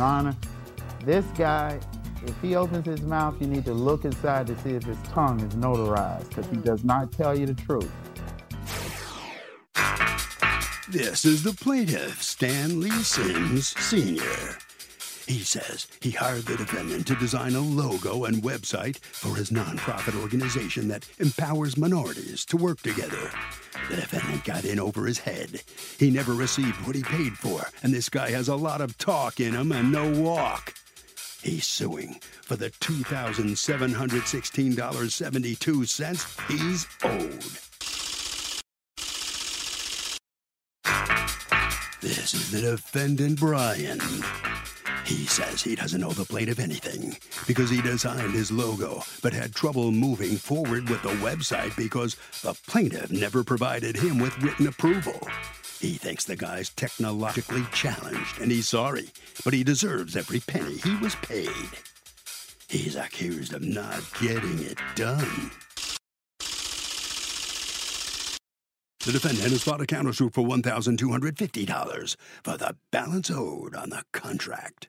Your Honor, this guy, if he opens his mouth, you need to look inside to see if his tongue is notarized because he does not tell you the truth. This is the plaintiff, Stanley Sims Sr. He says he hired the defendant to design a logo and website for his nonprofit organization that empowers minorities to work together. The defendant got in over his head. He never received what he paid for, and this guy has a lot of talk in him and no walk. He's suing for the $2,716.72 he's owed. This is the defendant, Brian. He says he doesn't owe the plaintiff anything because he designed his logo, but had trouble moving forward with the website because the plaintiff never provided him with written approval. He thinks the guy's technologically challenged, and he's sorry, but he deserves every penny he was paid. He's accused of not getting it done. The defendant has filed a countersuit for $1,250 for the balance owed on the contract.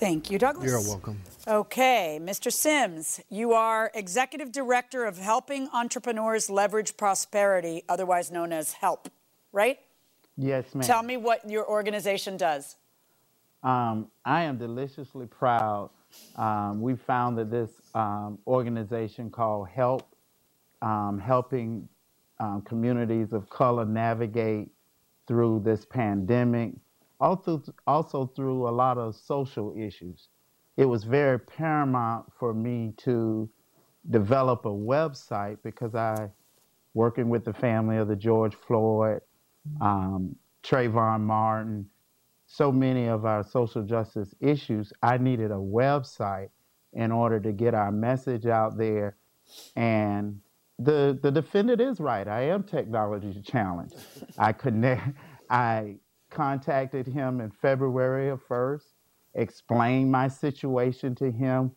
Thank you, Douglas. You're welcome. Okay, Mr. Sims, you are Executive Director of Helping Entrepreneurs Leverage Prosperity, otherwise known as HELP, right? Yes, ma'am. Tell me what your organization does. Um, I am deliciously proud. Um, we founded this um, organization called HELP, um, helping um, communities of color navigate through this pandemic, also, also through a lot of social issues. It was very paramount for me to develop a website because I, working with the family of the George Floyd, um, Trayvon Martin, so many of our social justice issues, I needed a website in order to get our message out there. And the the defendant is right. I am technology challenged. I connect. I contacted him in February of first, explained my situation to him.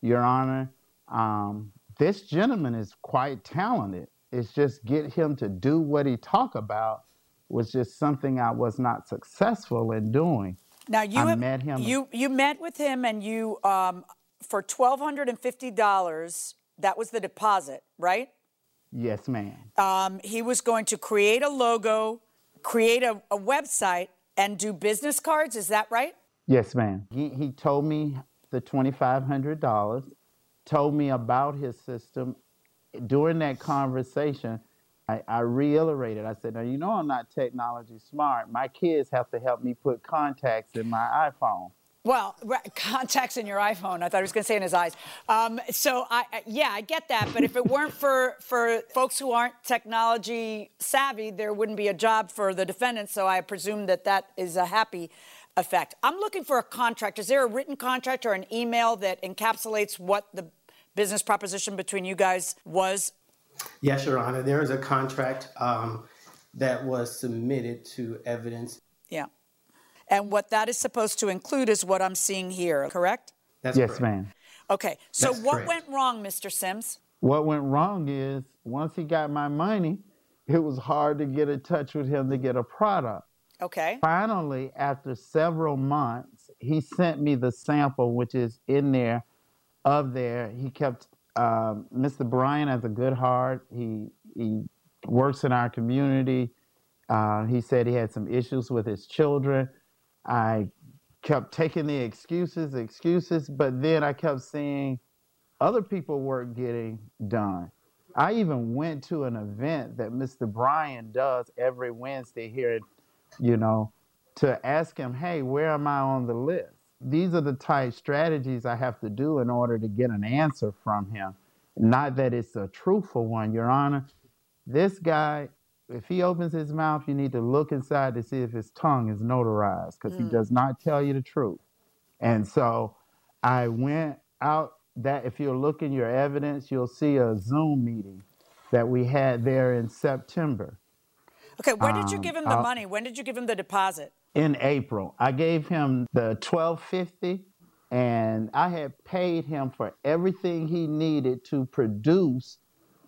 Your Honor, um, this gentleman is quite talented. It's just get him to do what he talk about was just something I was not successful in doing. Now you I have- met him. You you met with him, and you um, for twelve hundred and fifty dollars. That was the deposit, right? Yes, ma'am. Um, he was going to create a logo, create a, a website, and do business cards. Is that right? Yes, ma'am. He, he told me the $2,500, told me about his system. During that conversation, I, I reiterated, I said, now, you know, I'm not technology smart. My kids have to help me put contacts in my iPhone. Well, contacts in your iPhone. I thought I was going to say in his eyes. Um, so, I, I- yeah, I get that. But if it weren't for for folks who aren't technology savvy, there wouldn't be a job for the defendant. So, I presume that that is a happy effect. I'm looking for a contract. Is there a written contract or an email that encapsulates what the business proposition between you guys was? Yes, Your Honor. There is a contract um, that was submitted to evidence. Yeah. And what that is supposed to include is what I'm seeing here. Correct? That's yes, correct. ma'am. Okay. So, That's what correct. went wrong, Mr. Sims? What went wrong is once he got my money, it was hard to get in touch with him to get a product. Okay. Finally, after several months, he sent me the sample, which is in there, of there. He kept um, Mr. Bryan has a good heart. He he works in our community. Uh, he said he had some issues with his children. I kept taking the excuses, excuses, but then I kept seeing other people weren't getting done. I even went to an event that Mr. Bryan does every Wednesday here, you know, to ask him, hey, where am I on the list? These are the type strategies I have to do in order to get an answer from him. Not that it's a truthful one, Your Honor. This guy, if he opens his mouth, you need to look inside to see if his tongue is notarized because he does not tell you the truth. And so I went out that if you look in your evidence, you'll see a Zoom meeting that we had there in September. Okay, when did you Um, give him the money? When did you give him the deposit? in April. I gave him the 1250 and I had paid him for everything he needed to produce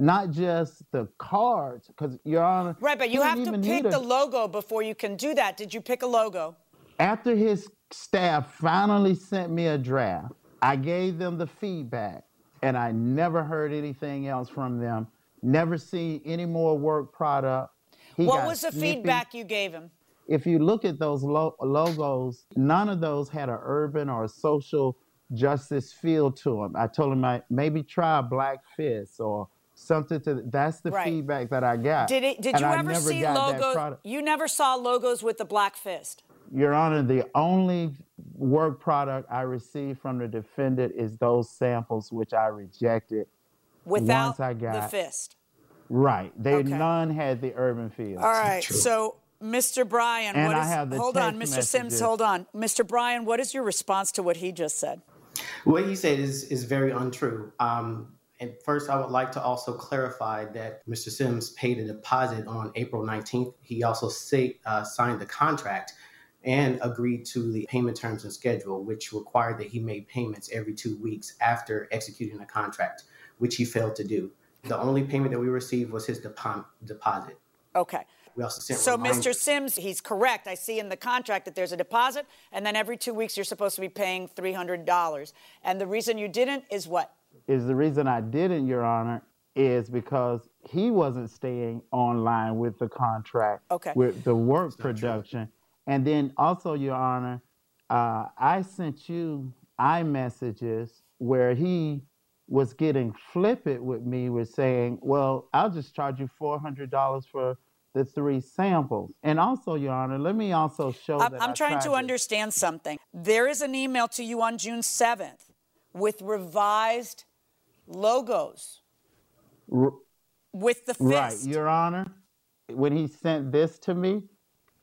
not just the cards cuz your honor Right, but you have to pick a- the logo before you can do that. Did you pick a logo? after his staff finally sent me a draft, I gave them the feedback and I never heard anything else from them. Never seen any more work product. He what was the snippy. feedback you gave him? if you look at those lo- logos, none of those had an urban or a social justice feel to them. I told him I maybe try a black fist or something to. That's the Right. feedback that I got. Did it? Did And you I ever never see logos? You never saw logos with the black fist. Your Honor, the only work product I received from the defendant is those samples, which I rejected. Without I the fist. Right, they Okay. none had the urban feel. All right. So, Mr. Bryan, And what I is? have the hold on, text Mr. Sims. Hold on, Mr. Bryan. What is your response to what he just said? What he said is is very untrue. Um, and first, I would like to also clarify that Mr. Sims paid a deposit on April 19th. He also say, uh, signed the contract and agreed to the payment terms and schedule, which required that he made payments every two weeks after executing the contract, which he failed to do. The only payment that we received was his depo- deposit. Okay. We also sent So, Mr. Sims, he's correct. I see in the contract that there's a deposit, and then every two weeks you're supposed to be paying $300. And the reason you didn't is what? Is the reason I didn't, Your Honor, is because he wasn't staying online with the contract, Okay. with the work production. And then also, Your Honor, uh, I sent you iMessages where he was getting flippant with me with saying, well, I'll just charge you $400 for the three samples. And also, Your Honor, let me also show I'm, that I'm I trying tried to understand something. There is an email to you on June 7th with revised logos R- with the fist. Right, Your Honor. When he sent this to me,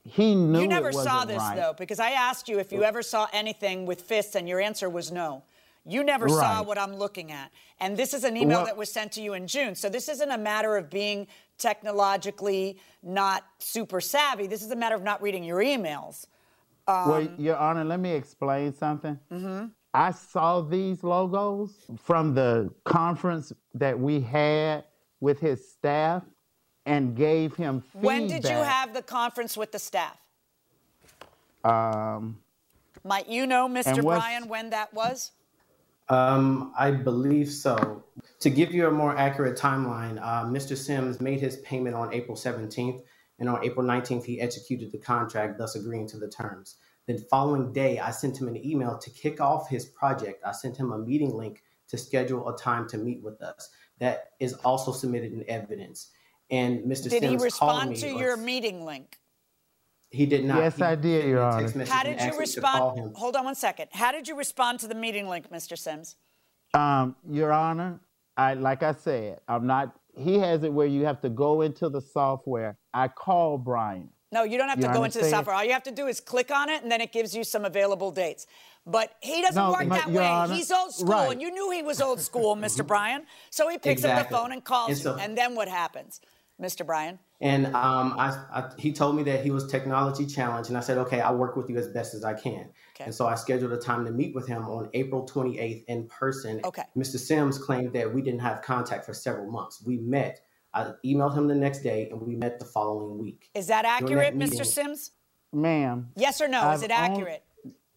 he knew You never saw this right. though, because I asked you if you ever saw anything with fists, and your answer was no. You never saw what I'm looking at. And this is an email Well- that was sent to you in June. So this isn't a matter of being technologically not super savvy. This is a matter of not reading your emails. well, Um, Your Honor, let me explain something. Mm-hmm. I saw these logos from the conference that we had with his staff and gave him feedback. When did you have the conference with the staff? Um, Might you know, Mr. And Bryan, when that was? Um, I believe so. To give you a more accurate timeline, uh, Mr. Sims made his payment on April 17th, and on April 19th, he executed the contract, thus agreeing to the terms. The following day, I sent him an email to kick off his project. I sent him a meeting link to schedule a time to meet with us. That is also submitted in evidence. And Mr. Did he Sims called respond me. to or- your meeting link? He did not. Yes, He I did, Your Honor. How did you asked me to call him. respond? Hold on one second. How did you respond to the meeting link, Mr. Sims? um, Your Honor, I like I said, I'm not. He has it where you have to go into the software. I called Brian. No, you don't have to go into the software. All you have to do is click on it, and then it gives you some available dates. But he doesn't No, work my- that way. Honor, He's old school, right. and you knew he was old school, Mr. Bryan. So he picks up the phone and calls And so- you. And then what happens, Mr. Bryan? And um, I, I, he told me that he was technology challenged, and I said, okay, I'll work with you as best as I can. Okay. And so I scheduled a time to meet with him on April 28th in person. Okay. Mr. Sims claimed that we didn't have contact for several months. We met. I emailed him the next day, and we met the following week. Is that accurate, that Mr. Sims? Ma'am. Yes or no? Is I've it only- accurate?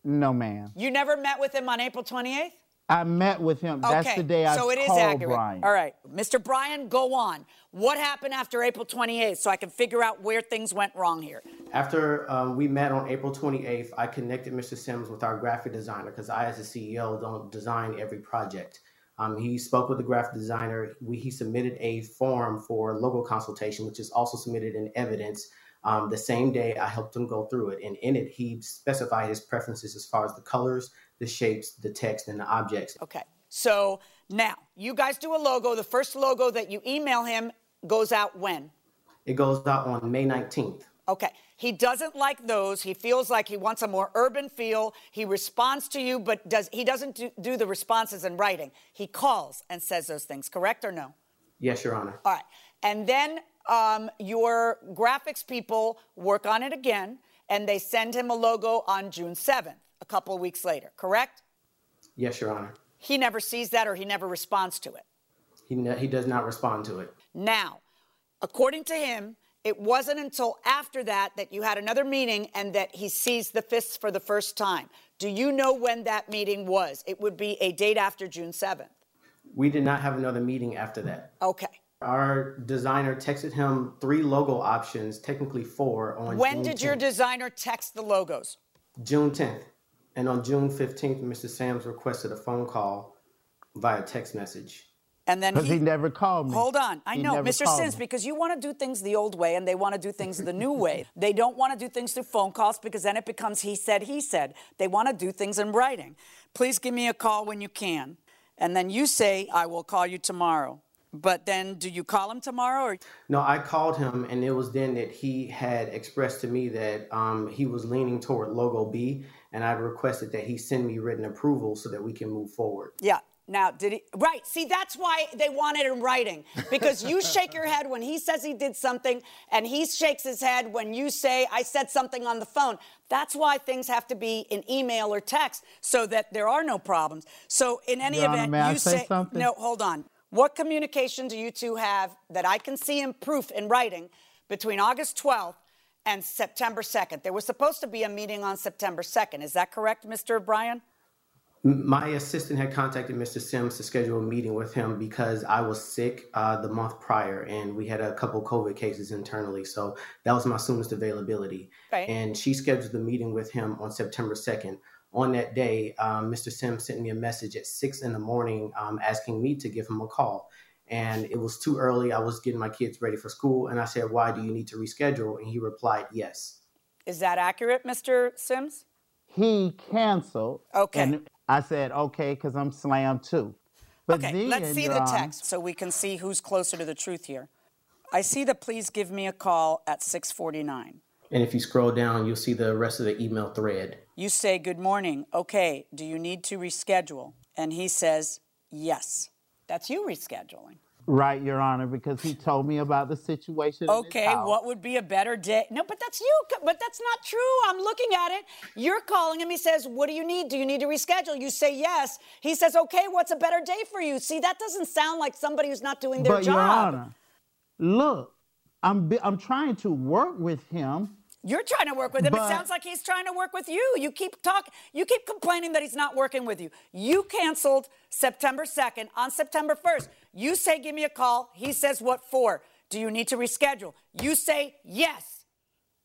No, ma'am. You never met with him on April 28th? I met with him. That's the day I so it is called accurate. Brian. All right, Mr. Bryan, go on. What happened after April 28th so I can figure out where things went wrong here? After um, we met on April 28th, I connected Mr. Sims with our graphic designer because I, as a CEO, don't design every project. Um, he spoke with the graphic designer. We, he submitted a form for logo consultation, which is also submitted in evidence. Um, the same day, I helped him go through it, and in it, he specified his preferences as far as the colors, the shapes, the text, and the objects. Okay, so now you guys do a logo. The first logo that you email him goes out when? It goes out on May 19th. Okay. He doesn't like those. He feels like he wants a more urban feel. He responds to you, but does he doesn't do, do the responses in writing. He calls and says those things, correct or no? Yes, Your Honor. All right. And then um, your graphics people work on it again, and they send him a logo on June 7th, a couple of weeks later, correct? Yes, Your Honor. He never sees that or he never responds to it. He, he does not respond to it. Now, according to him, it wasn't until after that that you had another meeting and that he sees the fists for the first time. Do you know when that meeting was? It would be a date after June 7th. We did not have another meeting after that. Okay. Our designer texted him three logo options, technically four, on When June did your designer text the logos? June 10th. And on June 15th, Mr. Sams requested a phone call via text message. And then Because he, never called me. Hold on. I He know, Mr. Sims, me. because you want to do things the old way and they want to do things the new way. They don't want to do things through phone calls because then it becomes he said, he said. They want to do things in writing. Please give me a call when you can. And then you say, I will call you tomorrow. But then do you call him tomorrow or No, I called him, and it was then that he had expressed to me that um, he was leaning toward logo B, and I requested that he send me written approval so that we can move forward. Yeah. Now, did he? Right. See, that's why they want it in writing. Because you shake your head when he says he did something, and he shakes his head when you say, I said something on the phone. That's why things have to be in email or text so that there are no problems. So, in any Your Honor, event, I you say something? No, hold on. What communication do you two have that I can see in proof in writing between August 12th and September 2nd? There was supposed to be a meeting on September 2nd. Is that correct, Mr. Bryan? M- My assistant had contacted Mr. Sims to schedule a meeting with him because I was sick uh, the month prior and we had a couple COVID cases internally. So that was my soonest availability. Right. And she scheduled the meeting with him on September 2nd. On that day, um, Mr. Sims sent me a message at six in the morning um, asking me to give him a call. And it was too early. I was getting my kids ready for school. And I said, Why do you need to reschedule? And he replied, Yes. Is that accurate, Mr. Sims? He canceled. Okay. And I said, okay, because I'm slammed too. But Okay, then, let's see Your the um, text so we can see who's closer to the truth here. I see the please give me a call at 649. And if you scroll down, you'll see the rest of the email thread. You say, Good morning. Okay, do you need to reschedule? And he says, Yes. That's you rescheduling. Right, Your Honor, because he told me about the situation. Okay, what would be a better day? No, but that's you. But that's not true. I'm looking at it. You're calling him. He says, What do you need? Do you need to reschedule? You say yes. He says, Okay, what's a better day for you? See, that doesn't sound like somebody who's not doing their But job. Your Honor, look, I'm I'm trying to work with him. You're trying to work with him. it sounds like he's trying to work with you. You keep talking. You keep complaining that he's not working with you. You canceled September 2nd on September 1st. You say, "Give me a call." He says, "What for?" Do you need to reschedule? You say, "Yes."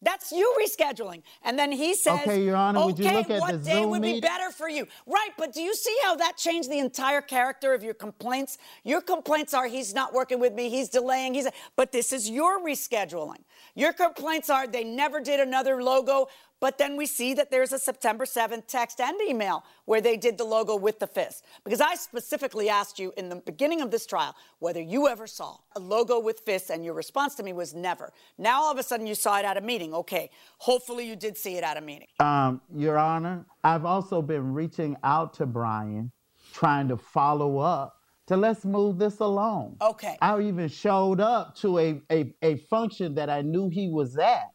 That's you rescheduling. And then he says, Okay, Your Honor, would you look at what the day Zoom would be better for you?" Right, but do you see how that changed the entire character of your complaints? Your complaints are he's not working with me, he's delaying, he's but this is your rescheduling. Your complaints are they never did another logo, but then we see that there's a September 7th text and email where they did the logo with the fist. Because I specifically asked you in the beginning of this trial whether you ever saw a logo with fists, and your response to me was never. Now all of a sudden you saw it at a meeting. Okay, hopefully you did see it at a meeting. Um, Your Honor, I've also been reaching out to Brian, trying to follow up to let's move this along. Okay. I even showed up to a, a, a function that I knew he was at,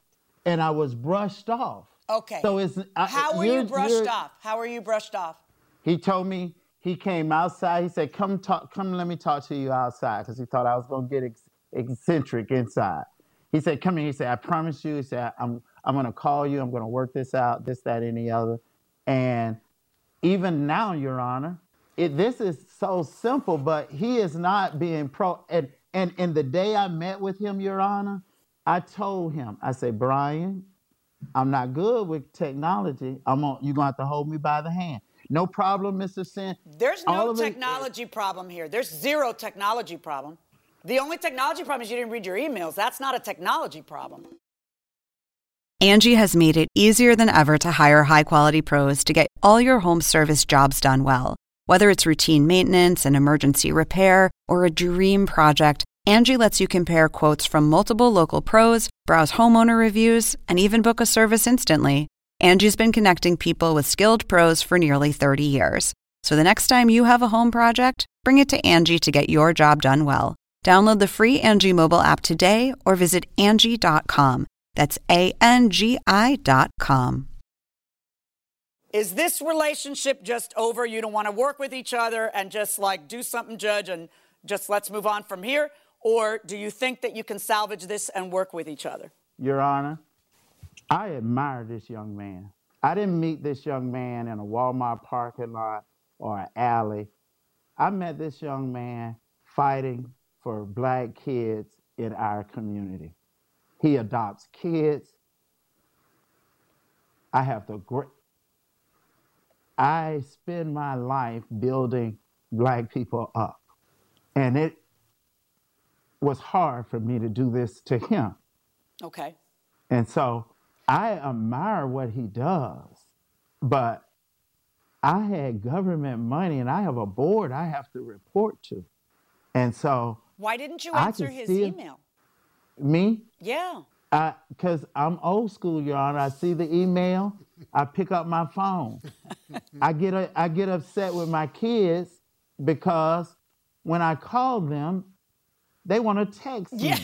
and I was brushed off. Okay. So it's I- uh, How were you brushed off? How were you brushed off? He told me he came outside. He said, "Come talk. Come, let me talk to you outside," because he thought I was gonna get ex- eccentric inside. He said, "Come here." He said, "I promise you." He said, "I'm I'm gonna call you. I'm gonna work this out. This, that, any other." And even now, Your Honor, it, this is so simple, but he is not being pro. And, and, and the day I met with him, Your Honor, I told him, I said, Brian, I'm not good with technology. I'm on, you're going to have to hold me by the hand. No problem, Mr. Sin. There's no technology it, problem here. There's zero technology problem. The only technology problem is you didn't read your emails. That's not a technology problem. Angi has made it easier than ever to hire high quality pros to get all your home service jobs done well. Whether it's routine maintenance, and emergency repair, or a dream project, Angi lets you compare quotes from multiple local pros, browse homeowner reviews, and even book a service instantly. Angi's been connecting people with skilled pros for nearly 30 years. So the next time you have a home project, bring it to Angi to get your job done well. Download the free Angi mobile app today or visit Angi.com. That's A N G I.com. Is this relationship just over? You don't want to work with each other and just like do something, judge, and just let's move on from here? Or do you think that you can salvage this and work with each other? Your Honor, I admire this young man. I didn't meet this young man in a Walmart parking lot or an alley. I met this young man fighting for black kids in our community. He adopts kids. I have the great I spend my life building black people up. And it was hard for me to do this to him. Okay. And so I admire what he does, but I had government money and I have a board I have to report to. And so why didn't you answer his email? Me? Yeah. I Because I'm old school, Your Honor. I see the email, I pick up my phone. I get a, I get upset with my kids because when I call them, they want to text me.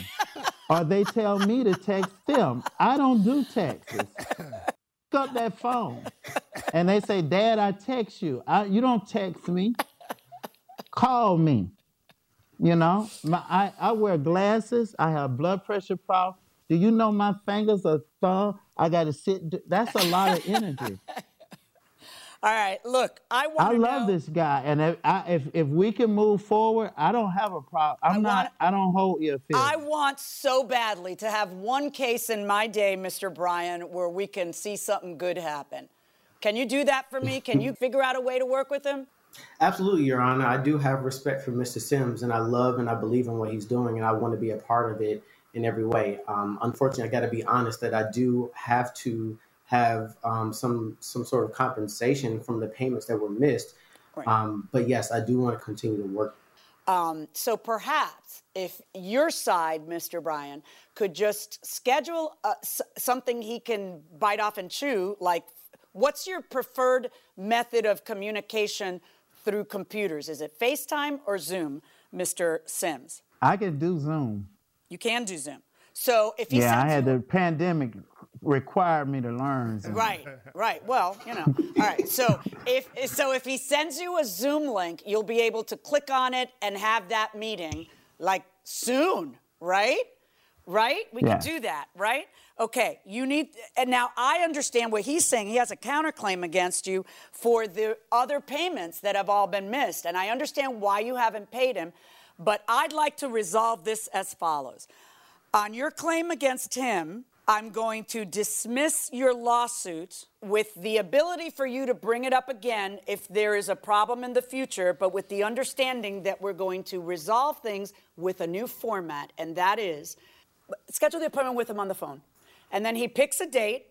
or they tell me to text them. I don't do texts. Pick up that phone. And they say, Dad, I text you. I, you don't text me. Call me. You know, my, I, I wear glasses. I have blood pressure problems. Do you know my fingers are thumb? I got to sit. That's a lot of energy. All right, look, I want. I love know, this guy, and if, I, if if we can move forward, I don't have a problem. I'm I not. Want, I don't hold your feelings. I want so badly to have one case in my day, Mr. Bryan, where we can see something good happen. Can you do that for me? Can you figure out a way to work with him? Absolutely, Your Honor. I do have respect for Mr. Sims, and I love and I believe in what he's doing, and I want to be a part of it in every way. Um, unfortunately, I got to be honest that I do have to have um, some some sort of compensation from the payments that were missed. Right. Um, but yes, I do want to continue to work. Um, so perhaps if your side, Mr. Bryan, could just schedule uh, s- something he can bite off and chew, like what's your preferred method of communication through computers? Is it FaceTime or Zoom, Mr. Sims? I can do Zoom. You can do Zoom. So if he yeah, I had you, the pandemic required me to learn. Right, right. Well, you know. All right. So if so, if he sends you a Zoom link, you'll be able to click on it and have that meeting like soon, right? Right? We yeah. can do that, right? Okay, you need, and now I understand what he's saying. He has a counterclaim against you for the other payments that have all been missed. And I understand why you haven't paid him, but I'd like to resolve this as follows. On your claim against him, I'm going to dismiss your lawsuit with the ability for you to bring it up again if there is a problem in the future, but with the understanding that we're going to resolve things with a new format, and that is schedule the appointment with him on the phone. And then he picks a date,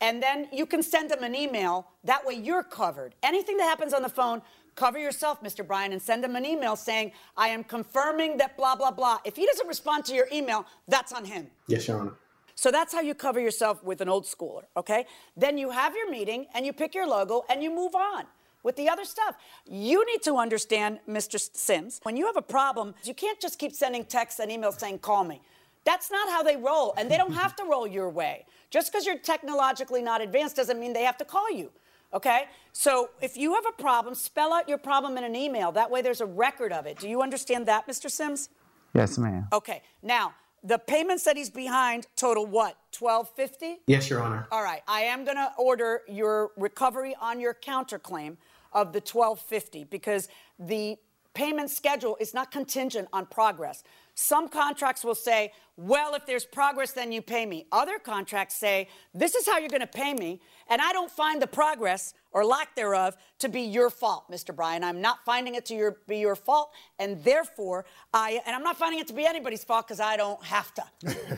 and then you can send him an email. That way you're covered. Anything that happens on the phone, cover yourself, Mr. Bryan, and send him an email saying, I am confirming that blah, blah, blah. If he doesn't respond to your email, that's on him. Yes, Your Honor. So that's how you cover yourself with an old schooler, okay? Then you have your meeting and you pick your logo and you move on with the other stuff. You need to understand, Mr. Sims, when you have a problem, you can't just keep sending texts and emails saying, call me. That's not how they roll, and they don't have to roll your way. Just because you're technologically not advanced doesn't mean they have to call you. Okay? So if you have a problem, spell out your problem in an email. That way there's a record of it. Do you understand that, Mr. Sims? Yes, ma'am. Okay. Now, the payments that he's behind total what? 1250? Yes, Your Honor. All right. I am going to order your recovery on your counterclaim of the 1250 because the payment schedule is not contingent on progress. Some contracts will say, well, if there's progress, then you pay me. Other contracts say, this is how you're going to pay me, and I don't find the progress or lack thereof to be your fault, Mr. Bryan. I'm not finding it to your, be your fault, and therefore, I, and I'm not finding it to be anybody's fault because I don't have to.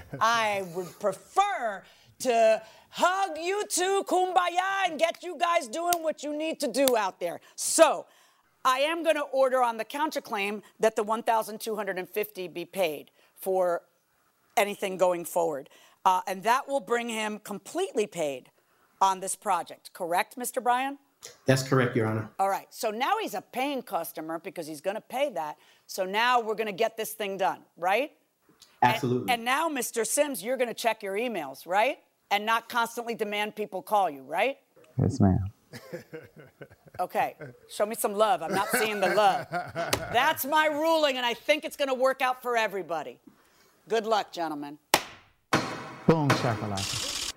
I would prefer to hug you two, kumbaya, and get you guys doing what you need to do out there. So, I am going to order on the counterclaim that the 1,250 be paid for anything going forward, uh, and that will bring him completely paid on this project. Correct, Mr. Bryan? That's correct, Your Honor. All right. So now he's a paying customer because he's going to pay that. So now we're going to get this thing done, right? Absolutely. And, and now, Mr. Sims, you're going to check your emails, right? And not constantly demand people call you, right? Yes, ma'am. Okay, show me some love. I'm not seeing the love. That's my ruling, and I think it's going to work out for everybody. Good luck, gentlemen. Boom, shakalaka.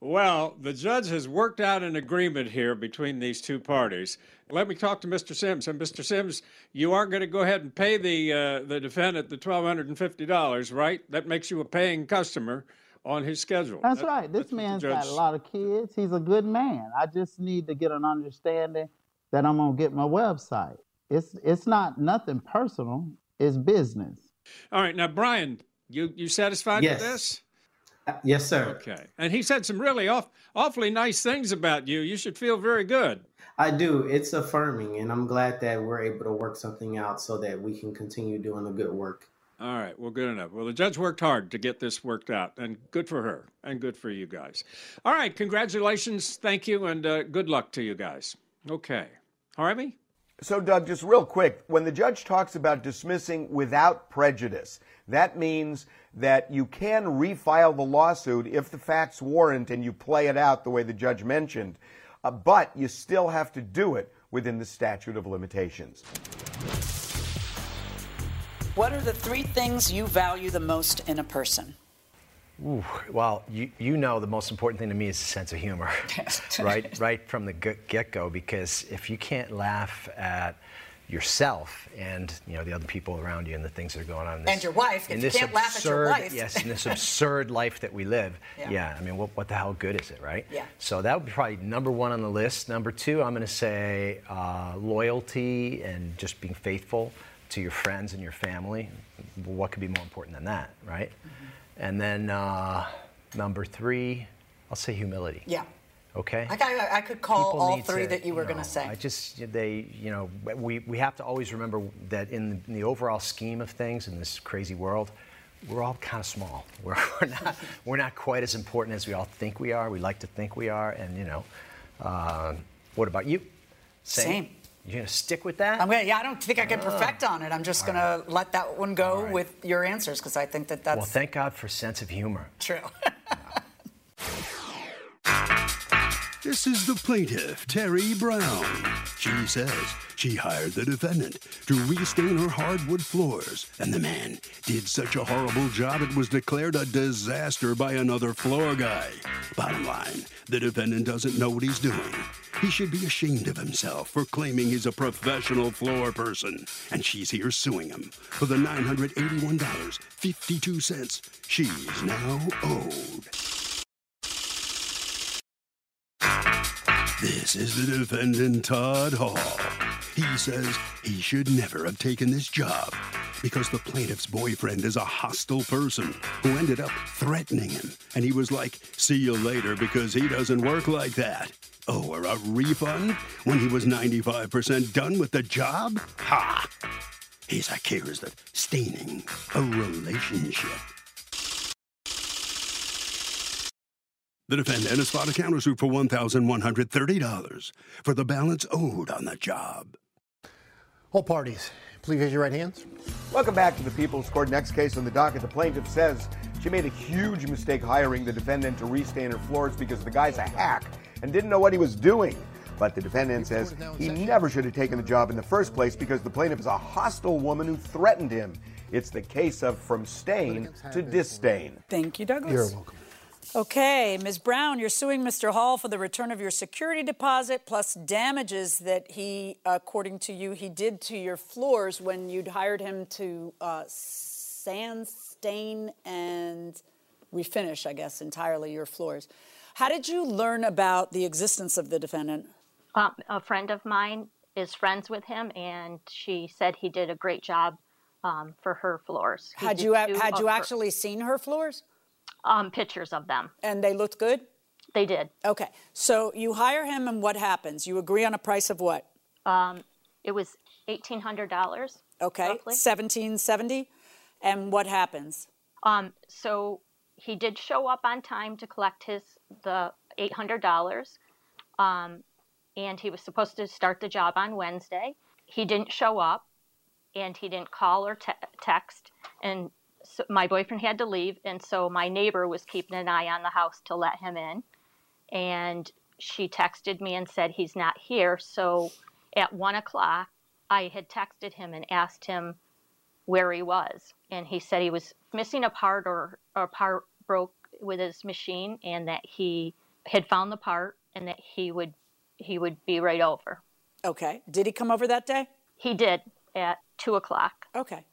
Well, the judge has worked out an agreement here between these two parties. Let me talk to Mr. Sims. And Mr. Sims, you aren't going to go ahead and pay the uh, the defendant the twelve hundred and fifty dollars, right? That makes you a paying customer on his schedule. That's That- right. This that's what the man's judge- got a lot of kids. He's a good man. I just need to get an understanding that I'm gonna get my website. It's it's not nothing personal. It's business. All right, now Brian, you you satisfied Yes. with this? Uh, Yes, sir. Okay. And he said some really off, awfully nice things about you. You should feel very good. I do. It's affirming, and I'm glad that we're able to work something out so that we can continue doing the good work. All right. Well, good enough. Well, the judge worked hard to get this worked out, and good for her, and good for you guys. All right. Congratulations. Thank you, and uh, good luck to you guys. Okay. Harvey? So, Doug, just real quick, when the judge talks about dismissing without prejudice, that means that you can refile the lawsuit if the facts warrant and you play it out the way the judge mentioned, uh, but you still have to do it within the statute of limitations. What are the three things you value the most in a person? Ooh, well, you, you know the most important thing to me is a sense of humor, right? Right from the get go, because if you can't laugh at yourself and you know the other people around you and the things that are going on in this, And your wife, if in you this can't laugh at your absurd- wife. yes, in this absurd life that we live, Yeah. yeah, I mean, what, what the hell good is it, right? Yeah. So that would be probably number one on the list. Number two, I'm going to say uh, loyalty and just being faithful to your friends and your family. What could be more important than that, right? Mm-hmm. And then uh, number three, I'll say humility. Yeah. Okay. I, I, I could call People all three to, that you were know, going to say. I just they you know we we have to always remember that in, in the overall scheme of things in this crazy world, we're all kind of small. We're, we're not we're not quite as important as we all think we are. We like to think we are, and you know, uh, what about you? Same. You're gonna stick with that? I'm gonna, yeah, I don't think I can ah. perfect on it. I'm just going to let that one go right. with your answers because I think that that's well, thank God for sense of humor. true. This is the plaintiff, Terry Brown. She says she hired the defendant to restain her hardwood floors, and the man did such a horrible job it was declared a disaster by another floor guy. Bottom line, the defendant doesn't know what he's doing. He should be ashamed of himself for claiming he's a professional floor person, and she's here suing him for the $981.52 she's now owed. This is the defendant, Todd Hall. He says he should never have taken this job because the plaintiff's boyfriend is a hostile person who ended up threatening him. And he was like, see you later because he doesn't work like that. Oh, or a refund when he was 95% done with the job? Ha! He's accused of staining a relationship. The defendant has filed a countersuit for $1,130 for the balance owed on the job. All parties, please raise your right hands. Welcome back to the People's Court. Next case on the docket. The plaintiff says she made a huge mistake hiring the defendant to restain her floors because the guy's a hack and didn't know what he was doing. But the defendant says he never should have taken the job in the first place because the plaintiff is a hostile woman who threatened him. It's the case of from stain to disdain. Thank you, Douglas. You're welcome. Okay, Ms. Brown, you're suing Mr. Hall for the return of your security deposit plus damages that he, according to you, he did to your floors when you'd hired him to uh, sand, stain, and refinish, I guess, entirely your floors. How did you learn about the existence of the defendant? Um, a friend of mine is friends with him, and she said he did a great job um, for her floors. He Had you had you actually seen her floors? Um, pictures of them? And they looked good. They did. Okay, so you hire him, and what happens? You agree on a price of what? Um, it was eighteen hundred dollars. Okay, Roughly. seventeen seventy, and what happens? Um, so he did show up on time to collect his the eight hundred dollars, um, and he was supposed to start the job on Wednesday. He didn't show up, and he didn't call or te- text, and so my boyfriend had to leave, and so my neighbor was keeping an eye on the house to let him in, and she texted me and said he's not here. So at one o'clock, I had texted him and asked him where he was, and he said he was missing a part or, a part broke with his machine, and that he had found the part and that he would he would be right over. Okay, did he come over that day? He did at two o'clock. Okay,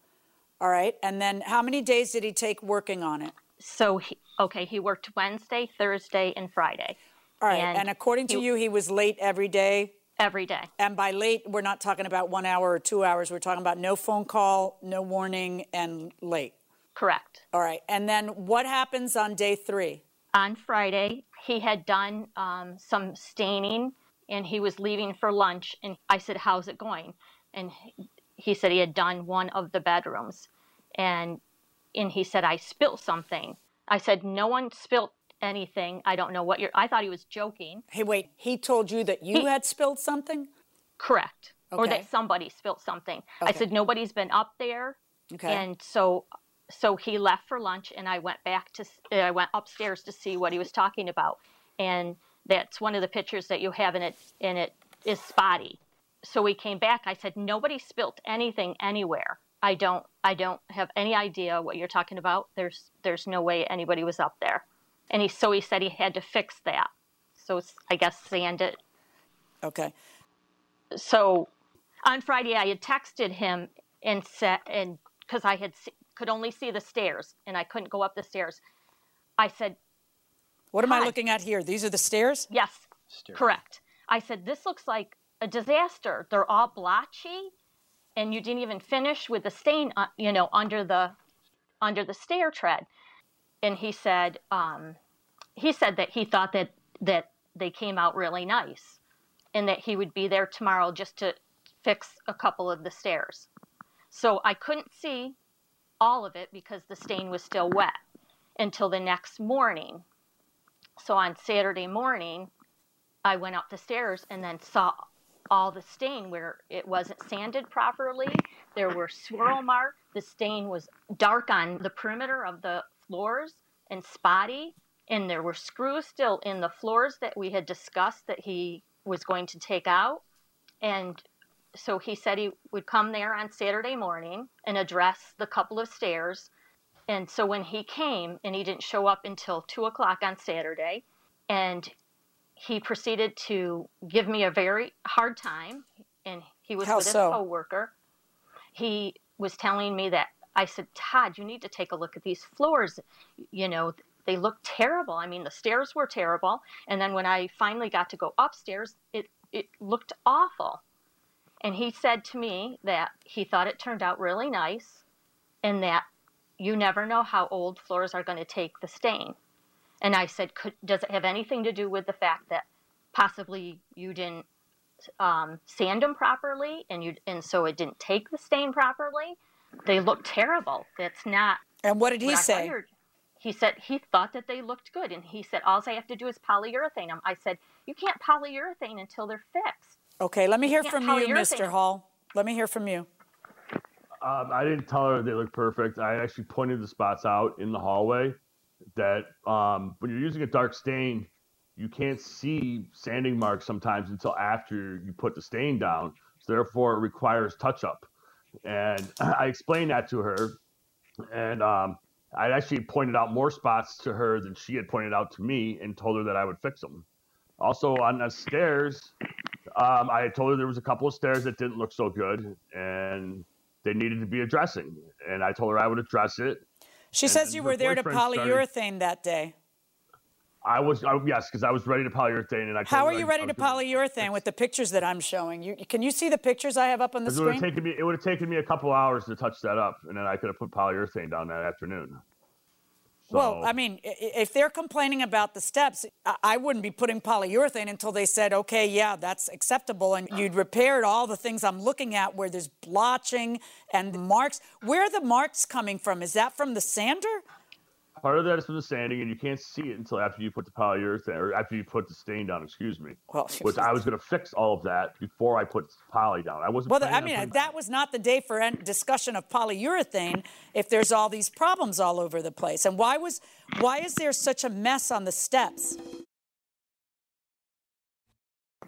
all right. And then how many days did he take working on it? So he, okay, he worked Wednesday, Thursday, and Friday. All right, and, according to he- you, he was late every day. Every day. And by late, we're not talking about one hour or two hours. We're talking about no phone call, no warning, and late. Correct. All right. And then what happens on day three? on Friday, he had done um, some staining and he was leaving for lunch. And I said, How's it going? And he- said he had done one of the bedrooms. And, and he said, I spilled something. I said, No one spilled anything. I don't know what you're. I thought he was joking. Hey, wait. He told you that you He- had spilled something? Correct. okay. Or that somebody spilled something. okay. I said, Nobody's been up there. Okay. And so so he left for lunch and I went back to i went upstairs to see what he was talking about. And that's one of the pictures that you have in it and it is spotty. So we came back. I said nobody spilt anything anywhere. I don't I don't have any idea what you're talking about. There's there's no way anybody was up there. And he so he said he had to fix that. So I guess sand it Okay. so on Friday I had texted him and said and because I had could only see the stairs and I couldn't go up the stairs. I said, What am I looking at here? These are the stairs? "Yes, correct." I said, "This looks like a disaster. They're all blotchy, and you didn't even finish with the stain, uh, you know, under the under the stair tread." And he said, um, he said that he thought that that they came out really nice, and that he would be there tomorrow just to fix a couple of the stairs. So I couldn't see all of it because the stain was still wet until the next morning. So on Saturday morning, I went up the stairs and then saw all the stain where it wasn't sanded properly. There were swirl marks. The stain was dark on the perimeter of the floors and spotty. And there were screws still in the floors that we had discussed that he was going to take out. And so he said he would come there on Saturday morning and address the couple of stairs. And so when he came, and he didn't show up until two o'clock on Saturday, and he proceeded to give me a very hard time. And he was How with so? his coworker. He was telling me that I said, Todd, you need to take a look at these floors. You know, they look terrible. I mean, the stairs were terrible. And then when I finally got to go upstairs, it, it looked awful. And he said to me that he thought it turned out really nice and that you never know how old floors are going to take the stain. And I said, Could, does it have anything to do with the fact that possibly you didn't um, sand them properly and you and so it didn't take the stain properly? They look terrible. That's not. And what did he what say? He said he thought that they looked good, and he said all I have to do is polyurethane them. I said you can't polyurethane until they're fixed. Okay, let me hear can't from you, Mr. Hall. Let me hear from you. Um, I didn't tell her they looked perfect. I actually pointed the spots out in the hallway that um, when you're using a dark stain, you can't see sanding marks sometimes until after you put the stain down. So therefore, it requires touch up. And I explained that to her, and um, I actually pointed out more spots to her than she had pointed out to me and told her that I would fix them. Also, on the stairs, um, I told her there was a couple of stairs that didn't look so good and they needed to be addressing. And I told her I would address it. She And says you were there to polyurethane started- that day. I was, I, yes, because I was ready to polyurethane. And I How are you I ready was to polyurethane with the pictures that I'm showing? You, can you see the pictures I have up on the Because it would screen? have taken me, it would have taken me a couple hours to touch that up, and then I could have put polyurethane down that afternoon. Well, I mean, if they're complaining about the steps, I- I wouldn't be putting polyurethane until they said, okay, yeah, that's acceptable. And you'd repaired all the things I'm looking at where there's blotching and marks. Where are the marks coming from? Is that from the sander? Part of that is from the sanding, and you can't see it until after you put the polyurethane, or after you put the stain down. Excuse me. Well, which I was going to fix all of that before I put poly down. I wasn't. Well, I mean, that was not the day for discussion of polyurethane if there's all these problems all over the place. And why was why is there such a mess on the steps?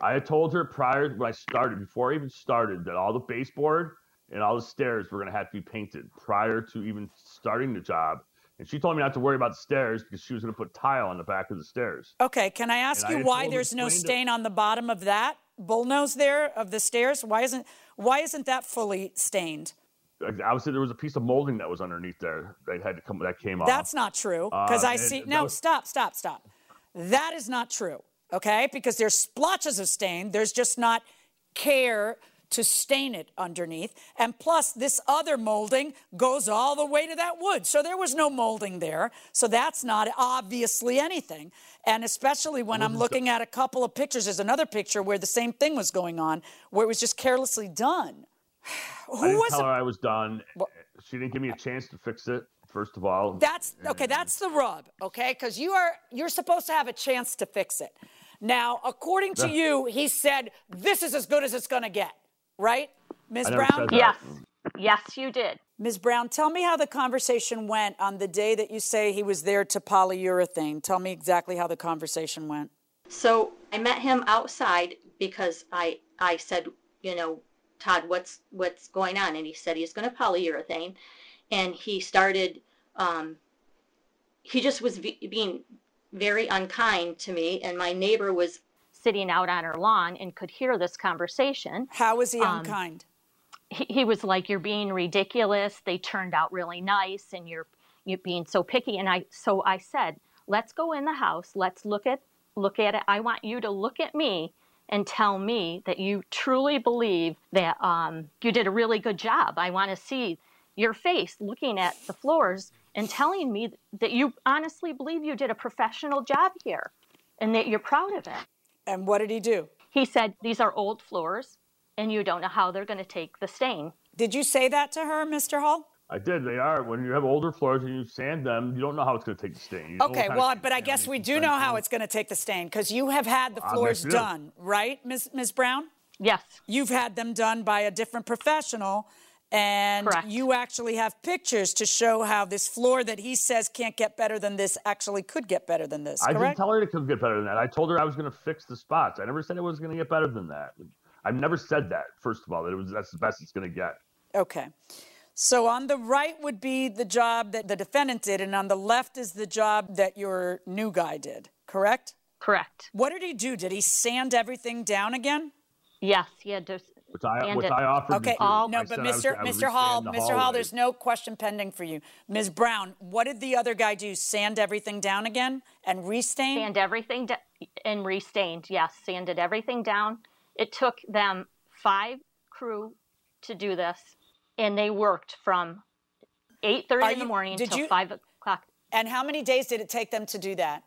I had told her prior when I started, before I even started, that all the baseboard and all the stairs were going to have to be painted prior to even starting the job. And she told me not to worry about the stairs because she was going to put tile on the back of the stairs. Okay, can I ask And you had why there's no stain on the bottom of that bullnose there of the stairs? Why isn't why isn't that fully stained? Obviously, there was a piece of molding that was underneath there that had to come that came off. That's not true because Uh, I see. No, was- stop, stop, stop. That is not true. Okay, because there's splotches of stain. There's just not care to stain it underneath. And plus, this other molding goes all the way to that wood. So there was no molding there. So that's not obviously anything. And especially when I'm looking at a couple of pictures, there's another picture where the same thing was going on, where it was just carelessly done. Who I didn't was tell it? her I was done. She didn't give me a chance to fix it. First of all, That's okay. That's the rub. Okay, because you are you're supposed to have a chance to fix it. Now, according to you, he said this is as good as it's going to get. Right, Ms. Brown? Yes. Yes, you did. Ms. Brown, tell me how the conversation went on the day that you say he was there to polyurethane. Tell me exactly how the conversation went. So I met him outside because I I said, you know, Todd, what's what's going on? And he said he's going to polyurethane, and he started. Um, he just was v- being very unkind to me, and my neighbor was sitting out on her lawn and could hear this conversation. How was he Um, unkind? he, he was like, "You're being ridiculous. They turned out really nice, and you're you're being so picky." And I so I said, "Let's go in the house. Let's look at look at it. I want you to look at me and tell me that you truly believe that um, you did a really good job. I want to see your face looking at the floors and telling me that you honestly believe you did a professional job here, and that you're proud of it." And what did he do? He said, "These are old floors." And you don't know how they're going to take the stain. Did you say that to her, Mr. Hall? I did. They are. When you have older floors and you sand them, you don't know how it's going to take the stain. You Okay, well, but I guess we do know how it's going to take the stain because you have had the floors yes, we do. done, right, Ms. Ms. Brown? Yes. You've had them done by a different professional, and Correct. you actually have pictures to show how this floor that he says can't get better than this actually could get better than this. I didn't tell her it could get better than that. I told her I was going to fix the spots. I never said it was going to get better than that. I've never said that. First of all, that it was that's the best it's going to get. Okay. So on the right would be the job that the defendant did, and on the left is the job that your new guy did, correct? Correct. What did he do? Did he sand everything down again? Yes, he had to. Which I sand which it. I offered. Okay, all- no, I but said was- Mr. I would Mr. Hall, resand the Mr. Hall, there's no question pending for you. Ms. Brown, what did the other guy do? Sand everything down again and restain? Sand everything da- and restained. Yes, sanded everything down. It took them five crew to do this, and they worked from 8:30 in the morning did until you- five o'clock. And how many days did it take them to do that?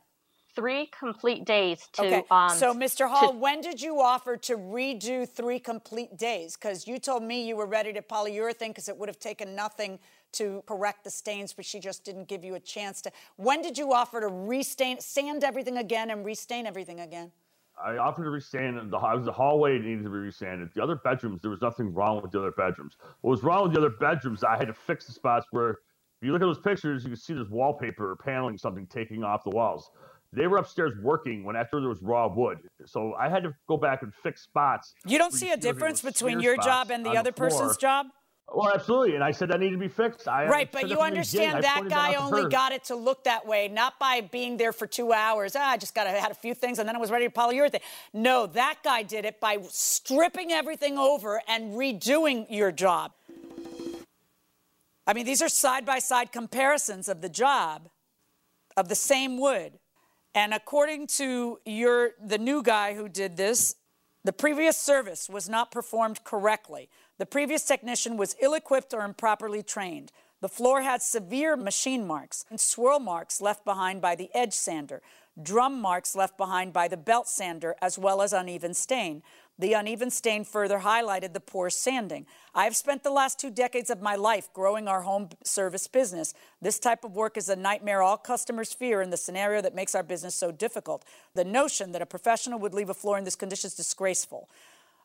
Three complete days to. Okay. Um, so, Mr. to- Hall, when did you offer to redo three complete days? Because you told me you were ready to polyurethane because it would have taken nothing to correct the stains, but she just didn't give you a chance to. When did you offer to restain, sand everything again and restain everything again? I offered to resand the, I was the hallway needed to be resanded. The other bedrooms, there was nothing wrong with the other bedrooms. What was wrong with the other bedrooms? I had to fix the spots where, if you look at those pictures, you can see there's wallpaper or paneling, something taking off the walls. They were upstairs working when after there was raw wood, so I had to go back and fix spots. You don't see a difference between your job and the other floor. person's job? Well, absolutely, and I said that needed to be fixed. I right, but you understand that guy only got it to look that way, not by being there for two hours. Ah, I just got to had a few things, and then I was ready to polyurethane. No, that guy did it by stripping everything over and redoing your job. I mean, these are side by side comparisons of the job of the same wood. And according to your the new guy who did this, the previous service was not performed correctly. The previous technician was ill equipped or improperly trained. The floor had severe machine marks and swirl marks left behind by the edge sander, drum marks left behind by the belt sander, as well as uneven stain. The uneven stain further highlighted the poor sanding. I've spent the last two decades of my life growing our home service business. This type of work is a nightmare all customers fear in the scenario that makes our business so difficult. The notion that a professional would leave a floor in this condition is disgraceful.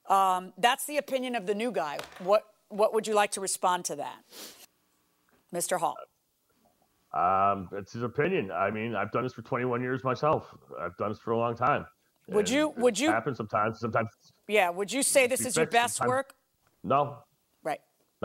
Um, that's the opinion of the new guy. What, what would you like to respond to that, Mr. Hall? Um, it's his opinion. I mean, I've done this for 21 years myself. I've done this for a long time. Would you? Would you? Happen sometimes. Sometimes. Yeah. Would you say this is your best sometimes. work? No.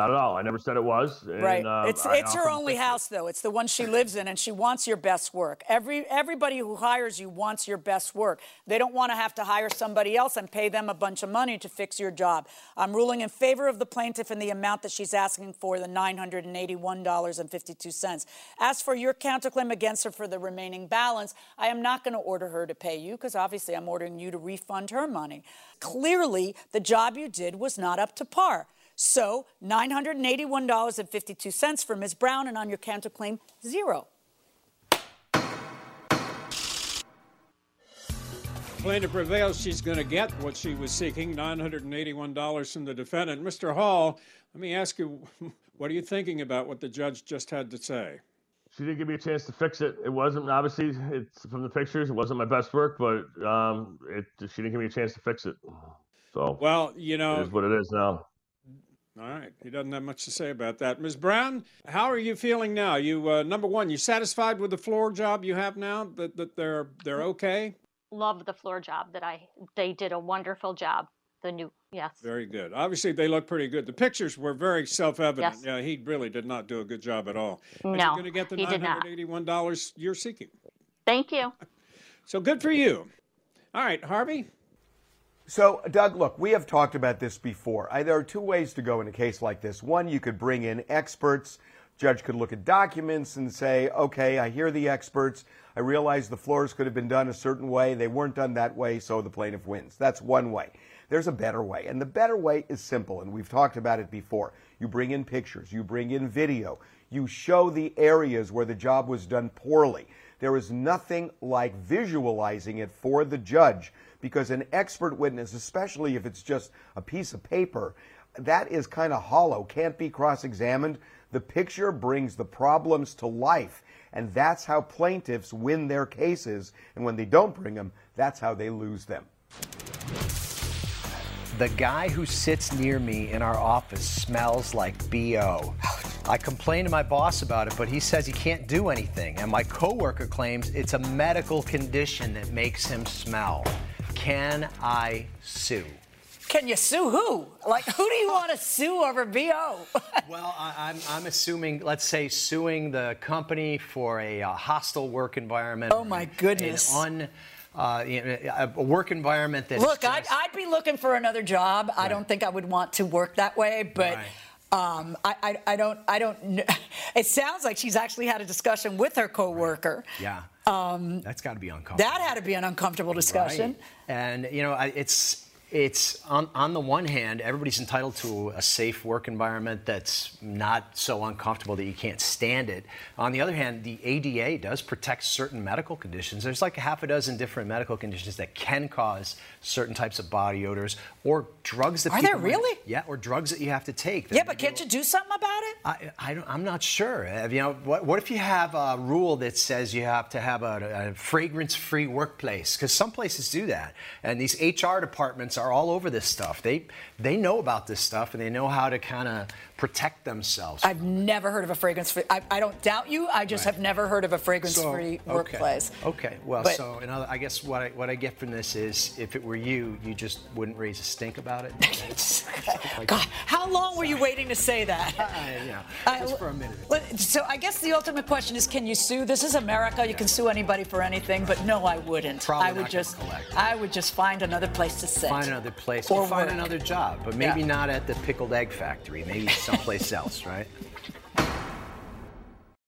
Not at all. I never said it was. And, Right. um, it's I it's her only house though. It's the one she lives in and she wants your best work. Every everybody who hires you wants your best work. They don't want to have to hire somebody else and pay them a bunch of money to fix your job. I'm ruling in favor of the plaintiff in the amount that she's asking for, the $981.52. As for your counterclaim against her for the remaining balance, I am not going to order her to pay you because obviously I'm ordering you to refund her money. Clearly, the job you did was not up to par. So $981.52 for Ms. Brown, and on your counterclaim, zero. Plaintiff prevails, she's going to get what she was seeking $981 from the defendant. Mr. Hall, let me ask you, what are you thinking about what the judge just had to say? She didn't give me a chance to fix it. It wasn't obviously it's from the pictures. It wasn't my best work, but um, it she didn't give me a chance to fix it. So Well, you know, it is what it is now. All right. He doesn't have much to say about that. Ms. Brown, how are you feeling now? You uh, number one, you satisfied with the floor job you have now? That that they're they're okay? Love the floor job that I. They did a wonderful job. The new yes. Very good. Obviously, they look pretty good. The pictures were very self-evident. Yes. Yeah, he really did not do a good job at all. No, you're going to get the he did not. $981 you're seeking. Thank you. So good for you. All right, Harvey. So, Doug, look, we have talked about this before. I, there are two ways to go in a case like this. One, you could bring in experts. Judge could look at documents and say, okay, I hear the experts. I realize the floors could have been done a certain way. They weren't done that way, so the plaintiff wins. That's one way. There's a better way. And the better way is simple, and we've talked about it before. You bring in pictures, you bring in video, you show the areas where the job was done poorly. There is nothing like visualizing it for the judge because an expert witness, especially if it's just a piece of paper, that is kind of hollow, can't be cross examined. The picture brings the problems to life, and that's how plaintiffs win their cases. And when they don't bring them, that's how they lose them. The guy who sits near me in our office smells like BO. I complained to my boss about it, but he says he can't do anything. And my coworker claims it's a medical condition that makes him smell. Can I sue? Can you sue who? Like, who do you want to sue over BO? Well, I, I'm, I'm assuming, let's say, suing the company for a uh, hostile work environment. Oh, my goodness. An un, uh, you know, a work environment that. Look, I'd, I'd be looking for another job. I don't think I would want to work that way, but. Right. Um, I, I, I don't. I don't. kn- It sounds like she's actually had a discussion with her coworker. Yeah. Um, That's got to be uncomfortable. that had to be an uncomfortable discussion. Right. And you know, it's it's on on the one hand, everybody's entitled to a safe work environment that's not so uncomfortable that you can't stand it. On the other hand, the ADA does protect certain medical conditions. There's like a half a dozen different medical conditions that can cause certain types of body odors or drugs that Are people there might- really? yeah, or drugs that you have to take. Yeah, but can't you do something about it? I, I don't, I'm not sure. You know, what, what if you have a rule that says you have to have a, a fragrance-free workplace? Because some places do that, and these HR departments are all over this stuff. They they know about this stuff, and they know how to kind of protect themselves. I've never heard of a fragrance free. I, I don't doubt you. I just Right. have never heard of a fragrance So, free okay. workplace. Okay. Well, But- so in other, I guess what I, what I get from this is, if it were you, you just wouldn't raise a stink about it. God, how long were you waiting to say that? I- I- just for a minute. Well, So I guess the ultimate question is, can you sue? This is America. You can sue anybody for anything, but no, I wouldn't. Probably I would not just, collect. I would just find another place to sit. Find another place Or or find another job, but maybe Yeah. not at the pickled egg factory. Maybe someplace else, right?